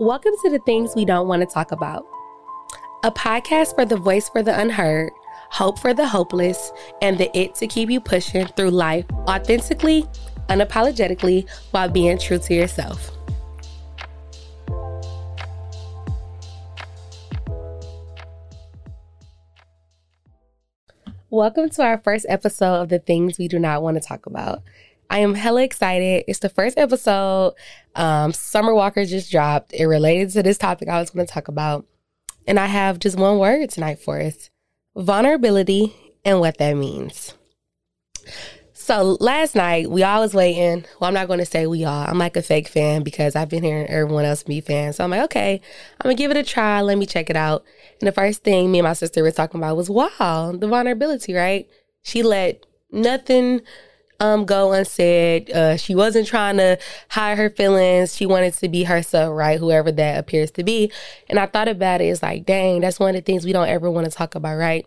Welcome to the things we don't want to talk about. A podcast for the voice for the unheard, hope for the hopeless, and the it to keep you pushing through life authentically, unapologetically, while being true to yourself. Welcome to our first episode of the things we do not want to talk about. I am hella excited. It's the first episode. Um, Summer Walker just dropped. It related to this topic I was going to talk about. And I have just one word tonight for us vulnerability and what that means. So last night we all was waiting. Well, I'm not going to say we all. I'm like a fake fan because I've been hearing everyone else be fans. So I'm like, okay, I'm gonna give it a try. Let me check it out. And the first thing me and my sister were talking about was, wow, the vulnerability, right? She let nothing um go unsaid. Uh, she wasn't trying to hide her feelings. She wanted to be herself, right? Whoever that appears to be. And I thought about it. It's like, dang, that's one of the things we don't ever want to talk about, right?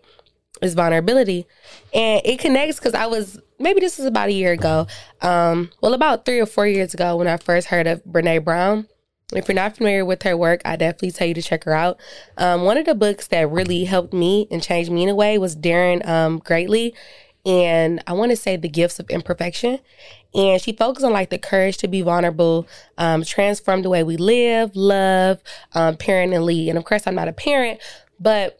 Is vulnerability, and it connects because I was maybe this was about a year ago. Um, well, about three or four years ago when I first heard of Brene Brown. If you're not familiar with her work, I definitely tell you to check her out. Um, one of the books that really helped me and changed me in a way was Daring um, Greatly and I want to say the gifts of imperfection. And she focused on like the courage to be vulnerable, um, transform the way we live, love, um, parent and lead. And of course, I'm not a parent, but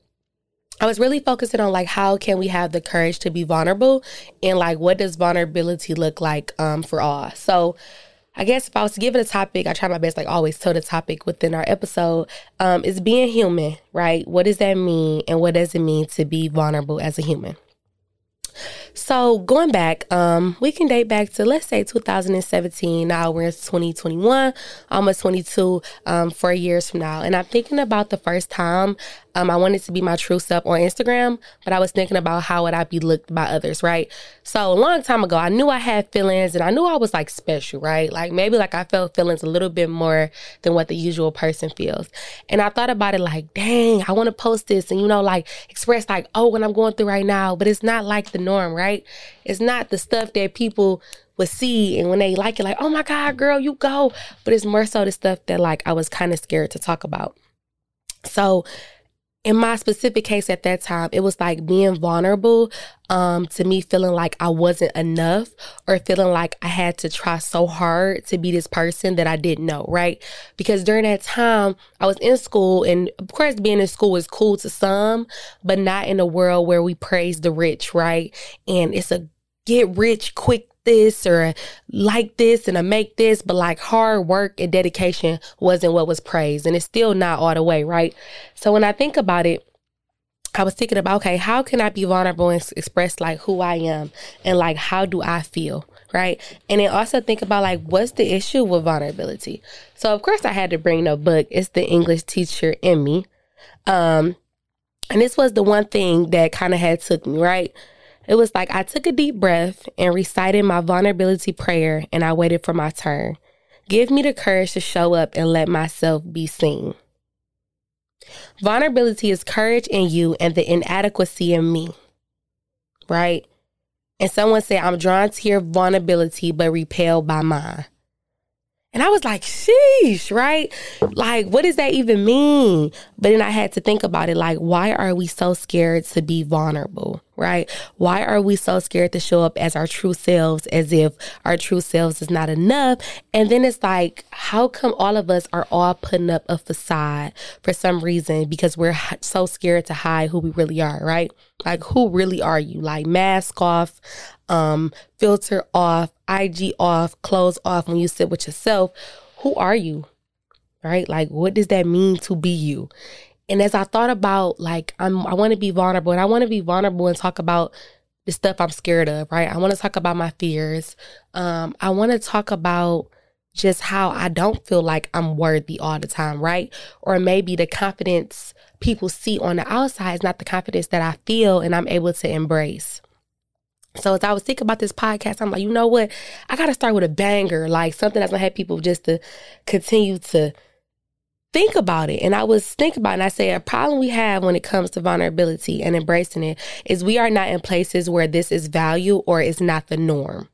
I was really focusing on like how can we have the courage to be vulnerable and like what does vulnerability look like um, for all. So I guess if I was to give it a topic, I try my best, like always, tell the topic within our episode um, is being human, right? What does that mean, and what does it mean to be vulnerable as a human? So going back, um, we can date back to let's say 2017. Now we're in 2021, almost 22, um, four years from now. And I'm thinking about the first time um, I wanted to be my true self on Instagram, but I was thinking about how would I be looked by others, right? So a long time ago, I knew I had feelings and I knew I was like special, right? Like maybe like I felt feelings a little bit more than what the usual person feels. And I thought about it like, dang, I want to post this and, you know, like express like, oh, what I'm going through right now, but it's not like the norm, right? It's not the stuff that people would see and when they like it, like, oh my God, girl, you go. But it's more so the stuff that like I was kind of scared to talk about. So in my specific case at that time, it was like being vulnerable um, to me feeling like I wasn't enough or feeling like I had to try so hard to be this person that I didn't know, right? Because during that time, I was in school, and of course, being in school is cool to some, but not in a world where we praise the rich, right? And it's a get rich quick this or like this and I make this, but like hard work and dedication wasn't what was praised. And it's still not all the way, right? So when I think about it, I was thinking about, okay, how can I be vulnerable and express like who I am and like how do I feel? Right. And then also think about like what's the issue with vulnerability. So of course I had to bring the book. It's the English teacher in me. Um, and this was the one thing that kind of had took me, right? It was like I took a deep breath and recited my vulnerability prayer and I waited for my turn. Give me the courage to show up and let myself be seen. Vulnerability is courage in you and the inadequacy in me. Right? And someone said, I'm drawn to your vulnerability but repelled by mine. And I was like, sheesh, right? Like, what does that even mean? But then I had to think about it like, why are we so scared to be vulnerable, right? Why are we so scared to show up as our true selves as if our true selves is not enough? And then it's like, how come all of us are all putting up a facade for some reason because we're so scared to hide who we really are, right? Like, who really are you? Like, mask off, um, filter off, IG off, clothes off when you sit with yourself. Who are you? Right? Like, what does that mean to be you? And as I thought about, like, I'm, I want to be vulnerable and I want to be vulnerable and talk about the stuff I'm scared of, right? I want to talk about my fears. Um, I want to talk about just how I don't feel like I'm worthy all the time, right? Or maybe the confidence people see on the outside is not the confidence that I feel and I'm able to embrace. So as I was thinking about this podcast, I'm like, you know what? I got to start with a banger, like something that's gonna have people just to continue to think about it. And I was thinking about it and I say a problem we have when it comes to vulnerability and embracing it is we are not in places where this is value or is not the norm.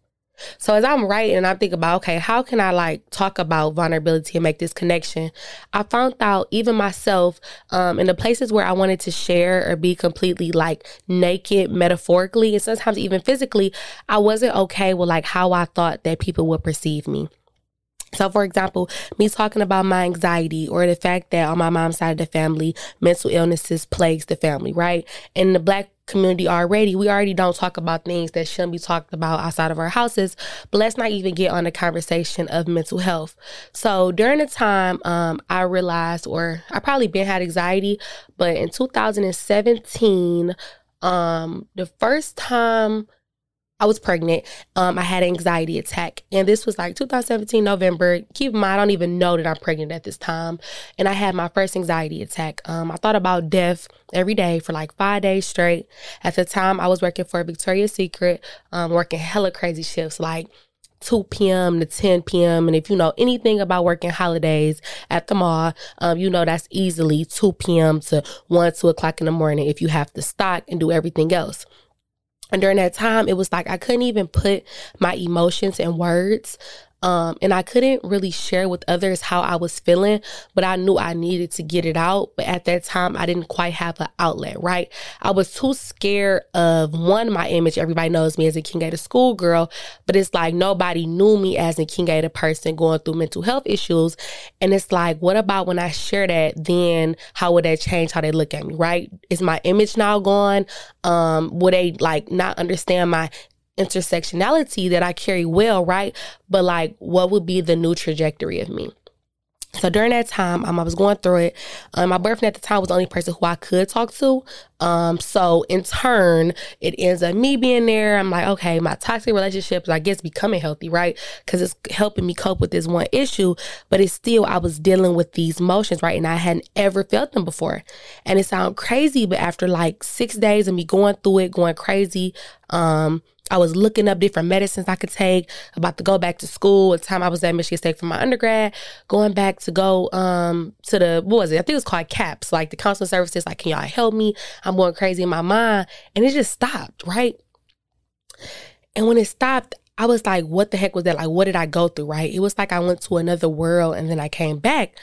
So as I'm writing and I'm thinking about, okay, how can I like talk about vulnerability and make this connection? I found out even myself, um, in the places where I wanted to share or be completely like naked metaphorically and sometimes even physically, I wasn't okay with like how I thought that people would perceive me. So, for example, me talking about my anxiety or the fact that on my mom's side of the family, mental illnesses plagues the family, right? In the black community already, we already don't talk about things that shouldn't be talked about outside of our houses. But let's not even get on the conversation of mental health. So during the time, um, I realized, or I probably been had anxiety, but in 2017, um, the first time I was pregnant. Um, I had an anxiety attack, and this was like 2017 November. Keep in mind, I don't even know that I'm pregnant at this time, and I had my first anxiety attack. Um, I thought about death every day for like five days straight. At the time, I was working for Victoria's Secret, um, working hella crazy shifts, like 2 p.m. to 10 p.m. And if you know anything about working holidays at the mall, um, you know that's easily 2 p.m. to 1, 2 o'clock in the morning if you have to stock and do everything else. And during that time, it was like I couldn't even put my emotions in words. Um, and I couldn't really share with others how I was feeling, but I knew I needed to get it out. But at that time, I didn't quite have an outlet, right? I was too scared of one, my image. Everybody knows me as a King Gator schoolgirl, but it's like nobody knew me as a King Gator person going through mental health issues. And it's like, what about when I share that? Then how would that change how they look at me, right? Is my image now gone? Um, would they like not understand my intersectionality that I carry well, right? But like, what would be the new trajectory of me? So during that time, um, I was going through it. Um, my boyfriend at the time was the only person who I could talk to. Um, so in turn, it ends up me being there. I'm like, okay, my toxic relationships, I guess, becoming healthy, right? Because it's helping me cope with this one issue. But it's still, I was dealing with these emotions, right? And I hadn't ever felt them before. And it sounds crazy, but after like six days of me going through it, going crazy, um, I was looking up different medicines I could take, about to go back to school. The time I was at Michigan State for my undergrad, going back to go um to the what was it? I think it was called CAPS, like the counseling services, like, can y'all help me? I'm going crazy in my mind. And it just stopped, right? And when it stopped, I was like, what the heck was that? Like, what did I go through, right? It was like I went to another world and then I came back.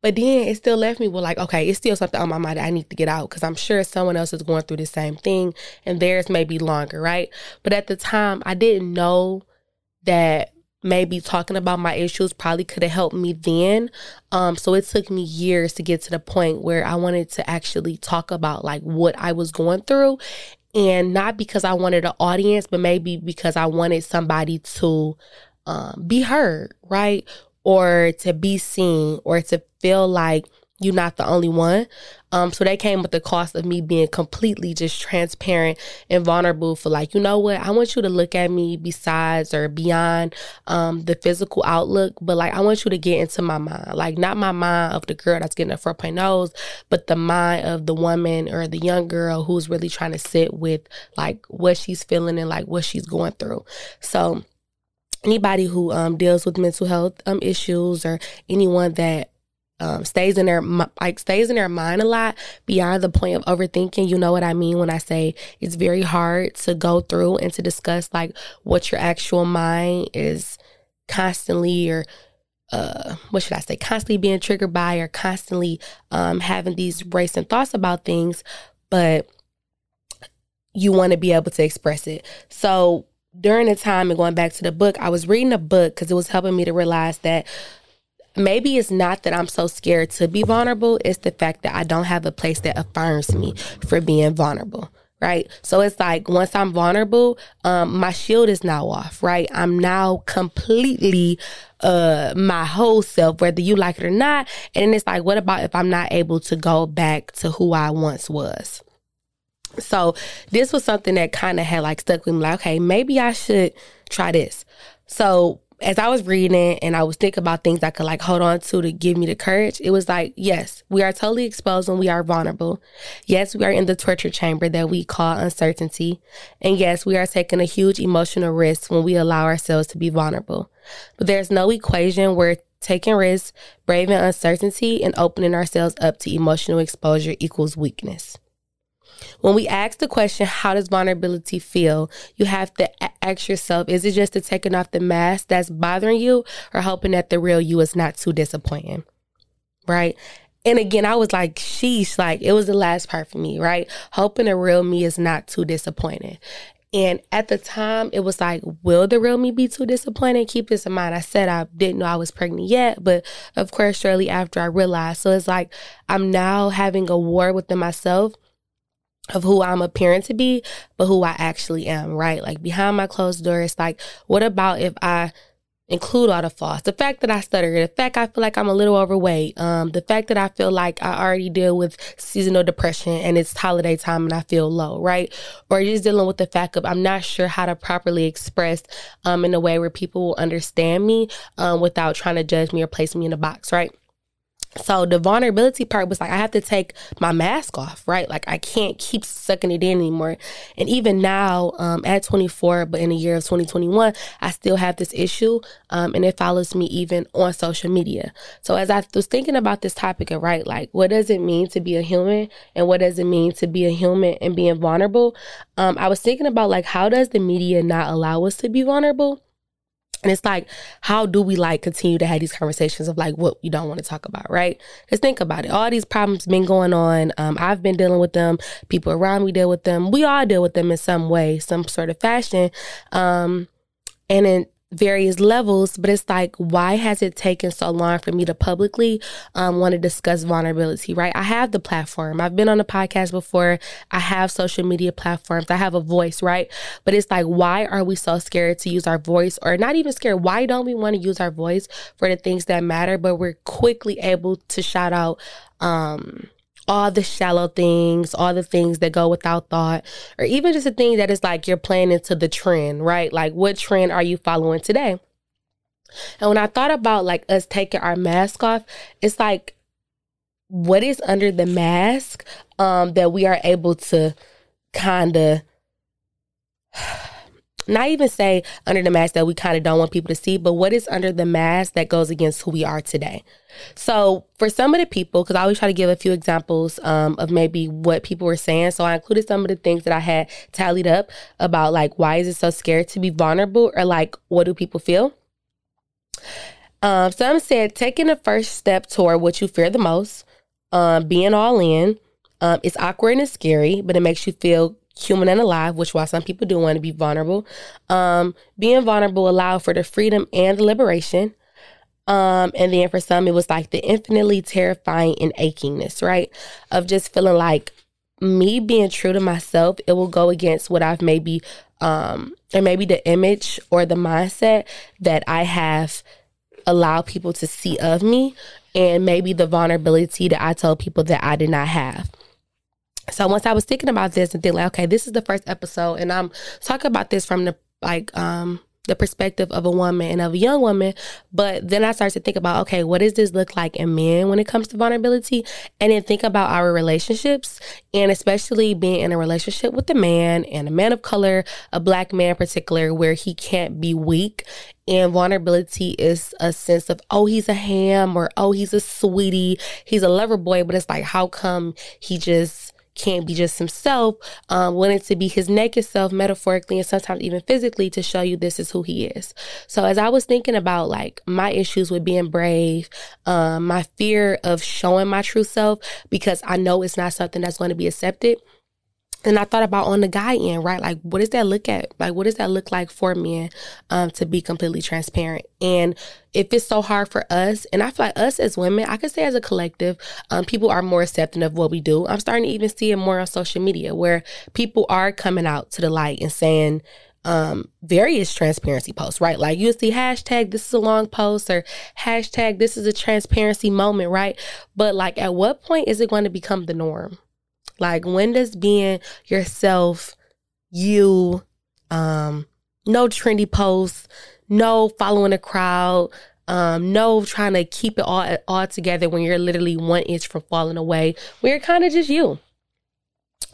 But then it still left me with like, okay, it's still something on my mind that I need to get out because I'm sure someone else is going through the same thing and theirs may be longer, right? But at the time, I didn't know that maybe talking about my issues probably could have helped me then. Um, so it took me years to get to the point where I wanted to actually talk about like what I was going through. And not because I wanted an audience, but maybe because I wanted somebody to um, be heard, right? Or to be seen or to feel like you're not the only one. Um, so they came with the cost of me being completely just transparent and vulnerable for like, you know what, I want you to look at me besides or beyond um the physical outlook, but like I want you to get into my mind. Like not my mind of the girl that's getting a 4.0s, but the mind of the woman or the young girl who's really trying to sit with like what she's feeling and like what she's going through. So anybody who um, deals with mental health um, issues or anyone that um, stays in their like stays in their mind a lot beyond the point of overthinking. You know what I mean when I say it's very hard to go through and to discuss like what your actual mind is constantly or uh, what should I say, constantly being triggered by or constantly um, having these racing thoughts about things, but you want to be able to express it. So during the time and going back to the book, I was reading a book because it was helping me to realize that maybe it's not that I'm so scared to be vulnerable, it's the fact that I don't have a place that affirms me for being vulnerable. Right. So it's like once I'm vulnerable, um, my shield is now off, right? I'm now completely uh my whole self, whether you like it or not. And it's like, what about if I'm not able to go back to who I once was? So this was something that kind of had like stuck with me. Like, okay, maybe I should try this. So as I was reading and I was thinking about things I could like hold on to to give me the courage, it was like, yes, we are totally exposed when we are vulnerable. Yes, we are in the torture chamber that we call uncertainty. And yes, we are taking a huge emotional risk when we allow ourselves to be vulnerable. But there's no equation where taking risks, braving uncertainty, and opening ourselves up to emotional exposure equals weakness. When we ask the question, how does vulnerability feel? You have to ask yourself, is it just the taking off the mask that's bothering you or hoping that the real you is not too disappointing? Right? And again, I was like, sheesh, like it was the last part for me, right? Hoping the real me is not too disappointing. And at the time, it was like, will the real me be too disappointed? Keep this in mind. I said I didn't know I was pregnant yet, but of course, shortly after I realized. So it's like I'm now having a war within myself of who I'm appearing to be, but who I actually am, right? Like behind my closed door, it's like, what about if I include all the flaws. The fact that I stutter, the fact I feel like I'm a little overweight, um, the fact that I feel like I already deal with seasonal depression and it's holiday time and I feel low, right? Or just dealing with the fact of I'm not sure how to properly express um, in a way where people will understand me um, without trying to judge me or place me in a box, right? So the vulnerability part was like I have to take my mask off, right? Like I can't keep sucking it in anymore. And even now, um, at 24, but in the year of 2021, I still have this issue, um, and it follows me even on social media. So as I was thinking about this topic of right, like what does it mean to be a human, and what does it mean to be a human and being vulnerable? Um, I was thinking about like how does the media not allow us to be vulnerable? And it's like, how do we like continue to have these conversations of like what you don't want to talk about, right? Because think about it. All these problems been going on. Um, I've been dealing with them. People around me deal with them. We all deal with them in some way, some sort of fashion. Um, and in various levels, but it's like, why has it taken so long for me to publicly um, want to discuss vulnerability, right? I have the platform. I've been on a podcast before. I have social media platforms. I have a voice, right? But it's like, why are we so scared to use our voice or not even scared? Why don't we want to use our voice for the things that matter? But we're quickly able to shout out, um, all the shallow things, all the things that go without thought, or even just a thing that is like you're playing into the trend, right? Like, what trend are you following today? And when I thought about like us taking our mask off, it's like, what is under the mask um, that we are able to kind of not even say under the mask that we kind of don't want people to see, but what is under the mask that goes against who we are today. So for some of the people, because I always try to give a few examples um, of maybe what people were saying. So I included some of the things that I had tallied up about like why is it so scared to be vulnerable or like what do people feel. Um, some said taking the first step toward what you fear the most, um, being all in. Um, it's awkward and it's scary, but it makes you feel human and alive, which while some people do want to be vulnerable, um, being vulnerable allowed for the freedom and the liberation. Um, and then for some, it was like the infinitely terrifying and achingness, right? Of just feeling like me being true to myself, it will go against what I've maybe, um, or maybe the image or the mindset that I have allowed people to see of me, and maybe the vulnerability that I told people that I did not have. So once I was thinking about this and thinking like, okay, this is the first episode, and I'm talking about this from the like um the perspective of a woman and of a young woman. But then I started to think about, okay, what does this look like in men when it comes to vulnerability? And then think about our relationships and especially being in a relationship with a man and a man of color, a black man in particular, where he can't be weak. And vulnerability is a sense of, oh, he's a ham or oh, he's a sweetie, he's a lover boy. But it's like, how come he just can't be just himself, um, wanted to be his naked self, metaphorically and sometimes even physically, to show you this is who he is. So as I was thinking about like my issues with being brave, um, my fear of showing my true self, because I know it's not something that's going to be accepted and I thought about on the guy end, right? Like, what does that look at? Like, what does that look like for men um, to be completely transparent? And if it's so hard for us, and I feel like us as women, I could say as a collective, um, people are more accepting of what we do. I'm starting to even see it more on social media where people are coming out to the light and saying, um, various transparency posts, right? Like you'll see hashtag this is a long post or hashtag this is a transparency moment, right? But like at what point is it going to become the norm? Like when does being yourself, you, um, no trendy posts, no following the crowd, um, no trying to keep it all all together when you're literally one inch from falling away, you're kind of just you.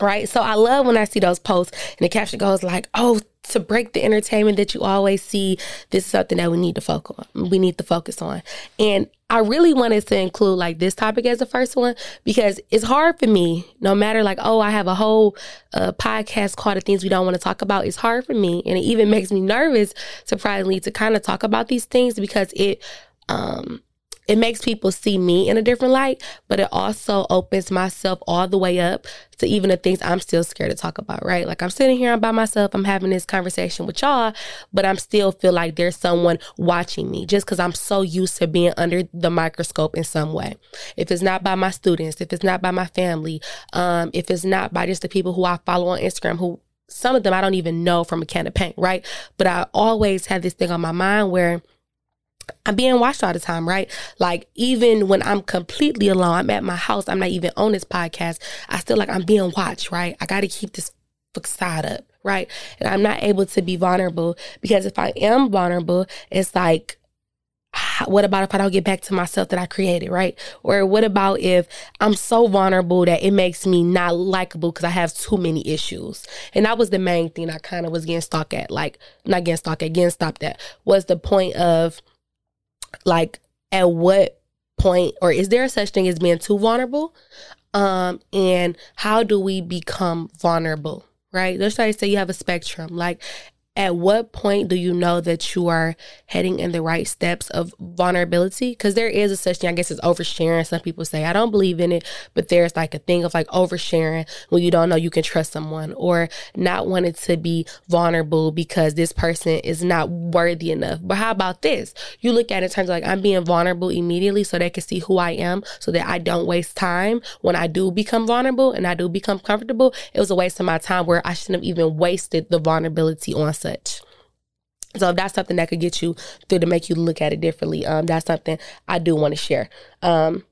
Right. So I love when I see those posts and the caption goes like, oh, to break the entertainment that you always see, this is something that we need to focus on. We need to focus on. And I really wanted to include like this topic as the first one because it's hard for me, no matter like, oh, I have a whole uh, podcast called The Things We Don't Want to Talk About. It's hard for me. And it even makes me nervous, surprisingly, to kind of talk about these things because it, um, it makes people see me in a different light, but it also opens myself all the way up to even the things I'm still scared to talk about, right? Like I'm sitting here I'm by myself, I'm having this conversation with y'all, but I'm still feel like there's someone watching me just because I'm so used to being under the microscope in some way. If it's not by my students, if it's not by my family, um, if it's not by just the people who I follow on Instagram who some of them I don't even know from a can of paint, right? But I always have this thing on my mind where I'm being watched all the time, right? Like even when I'm completely alone, I'm at my house, I'm not even on this podcast. I still like I'm being watched, right? I got to keep this facade up, right? And I'm not able to be vulnerable because if I am vulnerable, it's like what about if I don't get back to myself that I created, right? Or what about if I'm so vulnerable that it makes me not likable because I have too many issues? And that was the main thing I kind of was getting stuck at, like not getting stuck at, getting stopped at, was the point of like at what point or is there a such thing as being too vulnerable? Um and how do we become vulnerable right? Let's say you have a spectrum. Like at what point do you know that you are heading in the right steps of vulnerability? Because there is a such thing, I guess, it's oversharing. Some people say, I don't believe in it, but there's like a thing of like oversharing when you don't know you can trust someone or not wanting to be vulnerable because this person is not worthy enough. But how about this? You look at it in terms of like, I'm being vulnerable immediately so they can see who I am so that I don't waste time when I do become vulnerable and I do become comfortable. It was a waste of my time where I shouldn't have even wasted the vulnerability on such. So if that's something that could get you through to make you look at it differently, um, that's something I do want to share. Um,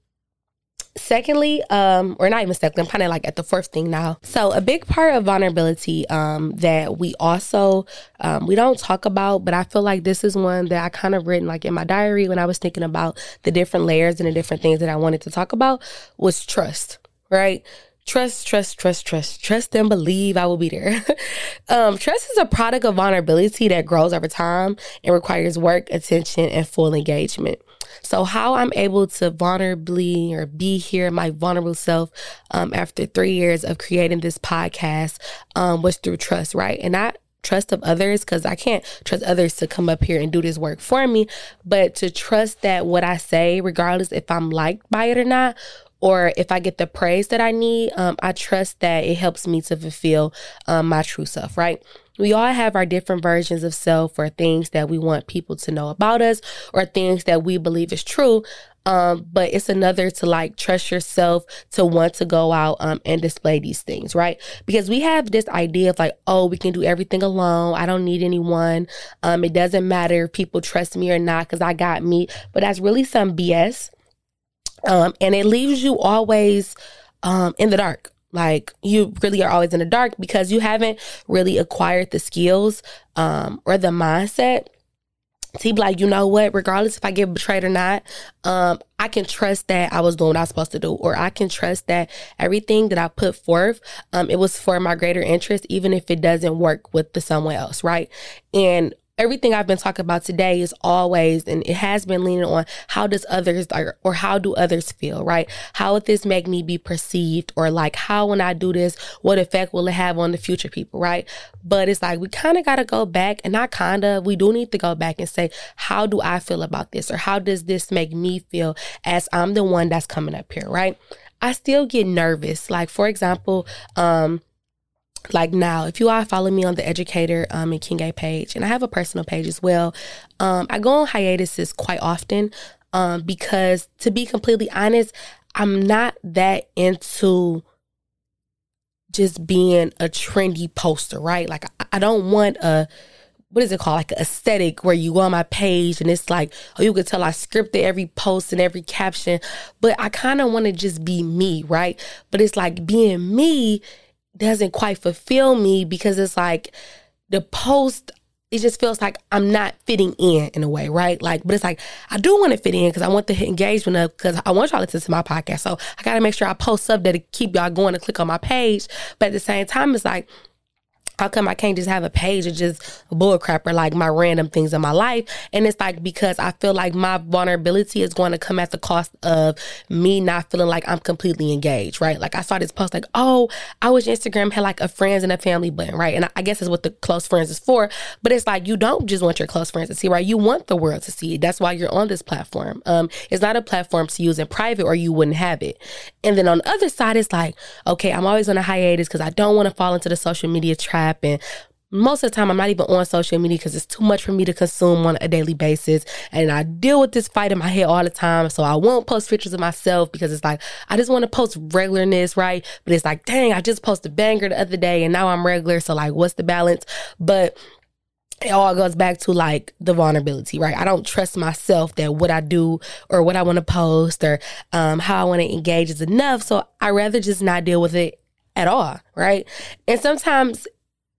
secondly, um, or not even secondly, I'm kind of like at the first thing now. So a big part of vulnerability um, that we also um, we don't talk about, but I feel like this is one that I kind of written like in my diary when I was thinking about the different layers and the different things that I wanted to talk about was trust, right? Trust, trust, trust, trust, trust and believe I will be there. um, trust is a product of vulnerability that grows over time and requires work, attention, and full engagement. So, how I'm able to vulnerably or be here, my vulnerable self, um, after three years of creating this podcast, um, was through trust, right? And not trust of others because I can't trust others to come up here and do this work for me, but to trust that what I say, regardless if I'm liked by it or not, or if I get the praise that I need, um, I trust that it helps me to fulfill um, my true self, right? We all have our different versions of self or things that we want people to know about us or things that we believe is true. Um, but it's another to like trust yourself to want to go out um, and display these things, right? Because we have this idea of like, oh, we can do everything alone. I don't need anyone. Um, it doesn't matter if people trust me or not because I got me. But that's really some BS um, and it leaves you always um, in the dark. Like you really are always in the dark because you haven't really acquired the skills um, or the mindset to be like, you know what, regardless if I get betrayed or not, um, I can trust that I was doing what I was supposed to do, or I can trust that everything that I put forth, um, it was for my greater interest, even if it doesn't work with the someone else, right? And everything I've been talking about today is always, and it has been leaning on how does others or, or how do others feel, right? How would this make me be perceived or like how when I do this, what effect will it have on the future people, right? But it's like we kind of got to go back and not kind of, we do need to go back and say, how do I feel about this or how does this make me feel as I'm the one that's coming up here, right? I still get nervous. Like, for example, um, like now, if you all follow me on the educator um, and Kinga page, and I have a personal page as well, um, I go on hiatuses quite often um, because, to be completely honest, I'm not that into just being a trendy poster, right? Like, I, I don't want a what is it called? Like aesthetic where you go on my page and it's like, oh, you could tell I scripted every post and every caption, but I kind of want to just be me, right? But it's like being me doesn't quite fulfill me because it's like the post it just feels like I'm not fitting in in a way, right? Like, but it's like I do want to fit in because I want the engagement of because I want y'all to listen to my podcast. So I got to make sure I post stuff that keep y'all going to click on my page. But at the same time, it's like how come I can't just have a page of just bullcrap or like my random things in my life? And it's like because I feel like my vulnerability is going to come at the cost of me not feeling like I'm completely engaged, right? Like I saw this post like, oh, I wish Instagram had like a friends and a family button, right? And I guess it's what the close friends is for. But it's like you don't just want your close friends to see, right? You want the world to see. That's why you're on this platform. Um, it's not a platform to use in private or you wouldn't have it. And then on the other side, it's like, okay, I'm always on a hiatus because I don't want to fall into the social media trap happen most of the time I'm not even on social media because it's too much for me to consume on a daily basis. And I deal with this fight in my head all the time. So I won't post pictures of myself because it's like, I just want to post regularness, right? But it's like, dang, I just posted banger the other day and now I'm regular. So like, what's the balance? But it all goes back to like the vulnerability, right? I don't trust myself that what I do or what I want to post or um, how I want to engage is enough. So I rather just not deal with it at all, right? And sometimes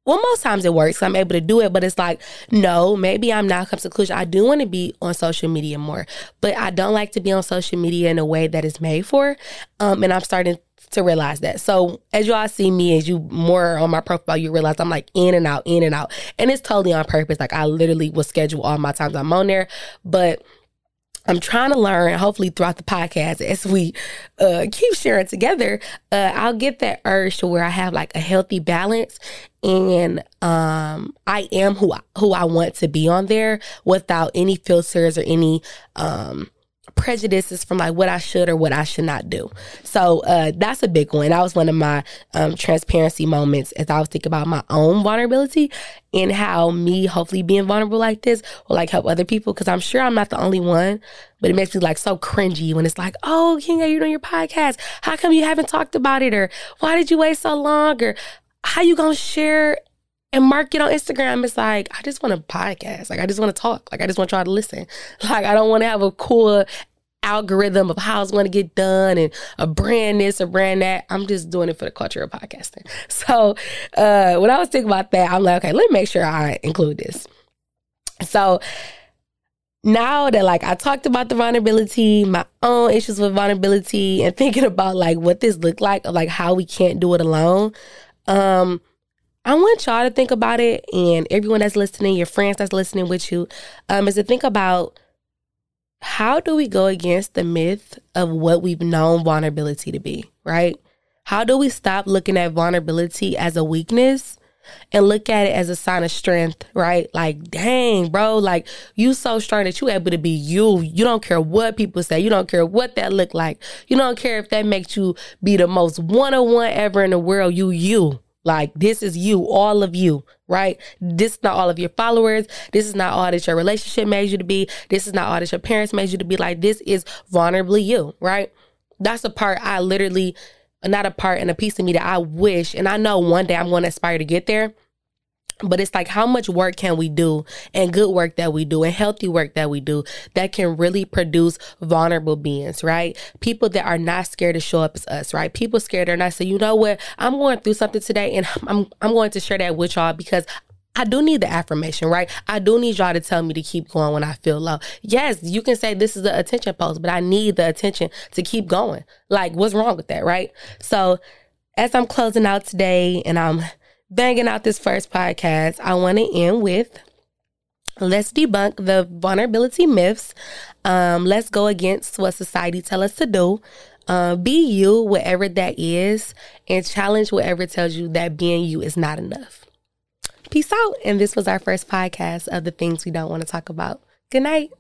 well, most times it works. I'm able to do it, but it's like, no, maybe I'm not come to conclusion. I do want to be on social media more, but I don't like to be on social media in a way that is made for. Um, and I'm starting to realize that. So as you all see me, as you more on my profile, you realize I'm like in and out, in and out. And it's totally on purpose. Like I literally will schedule all my times I'm on there. But I'm trying to learn, hopefully throughout the podcast, as we uh, keep sharing together, uh, I'll get that urge to where I have like a healthy balance and um, I am who I, who I want to be on there without any filters or any um, prejudices from like what I should or what I should not do. So uh, that's a big one. That was one of my um, transparency moments as I was thinking about my own vulnerability and how me hopefully being vulnerable like this will like help other people because I'm sure I'm not the only one. But it makes me like so cringy when it's like, oh, Kinga, you're on your podcast. How come you haven't talked about it? Or why did you wait so long? Or how you gonna share and mark it on Instagram. It's like, I just want a podcast. Like, I just want to talk. Like, I just want y'all to listen. Like, I don't want to have a cool algorithm of how it's going to get done and a brand this, a brand that. I'm just doing it for the culture of podcasting. So, uh, when I was thinking about that, I'm like, okay, let me make sure I include this. So, now that like I talked about the vulnerability, my own issues with vulnerability, and thinking about like what this looked like, like how we can't do it alone. Um, I want y'all to think about it, and everyone that's listening, your friends that's listening with you, um, is to think about how do we go against the myth of what we've known vulnerability to be, right? How do we stop looking at vulnerability as a weakness and look at it as a sign of strength, right? Like, dang, bro, like you so strong that you able to be you. You don't care what people say. You don't care what that look like. You don't care if that makes you be the most one on one ever in the world. You, you. Like this is you, all of you, right? This is not all of your followers. This is not all that your relationship made you to be. This is not all that your parents made you to be. Like this is vulnerably you, right? That's a part I literally, not a part and a piece of me that I wish, and I know one day I'm going to aspire to get there. But it's like, how much work can we do and good work that we do and healthy work that we do that can really produce vulnerable beings, right? People that are not scared to show up as us, right? People scared or not say, you know what? I'm going through something today and I'm, I'm going to share that with y'all because I do need the affirmation, right? I do need y'all to tell me to keep going when I feel low. Yes, you can say this is the attention post, but I need the attention to keep going. Like, what's wrong with that, right? So, as I'm closing out today and I'm banging out this first podcast, I want to end with let's debunk the vulnerability myths. Um, let's go against what society tell us to do. Uh, be you, whatever that is, and challenge whatever tells you that being you is not enough. Peace out. And this was our first podcast of the things we don't want to talk about. Good night.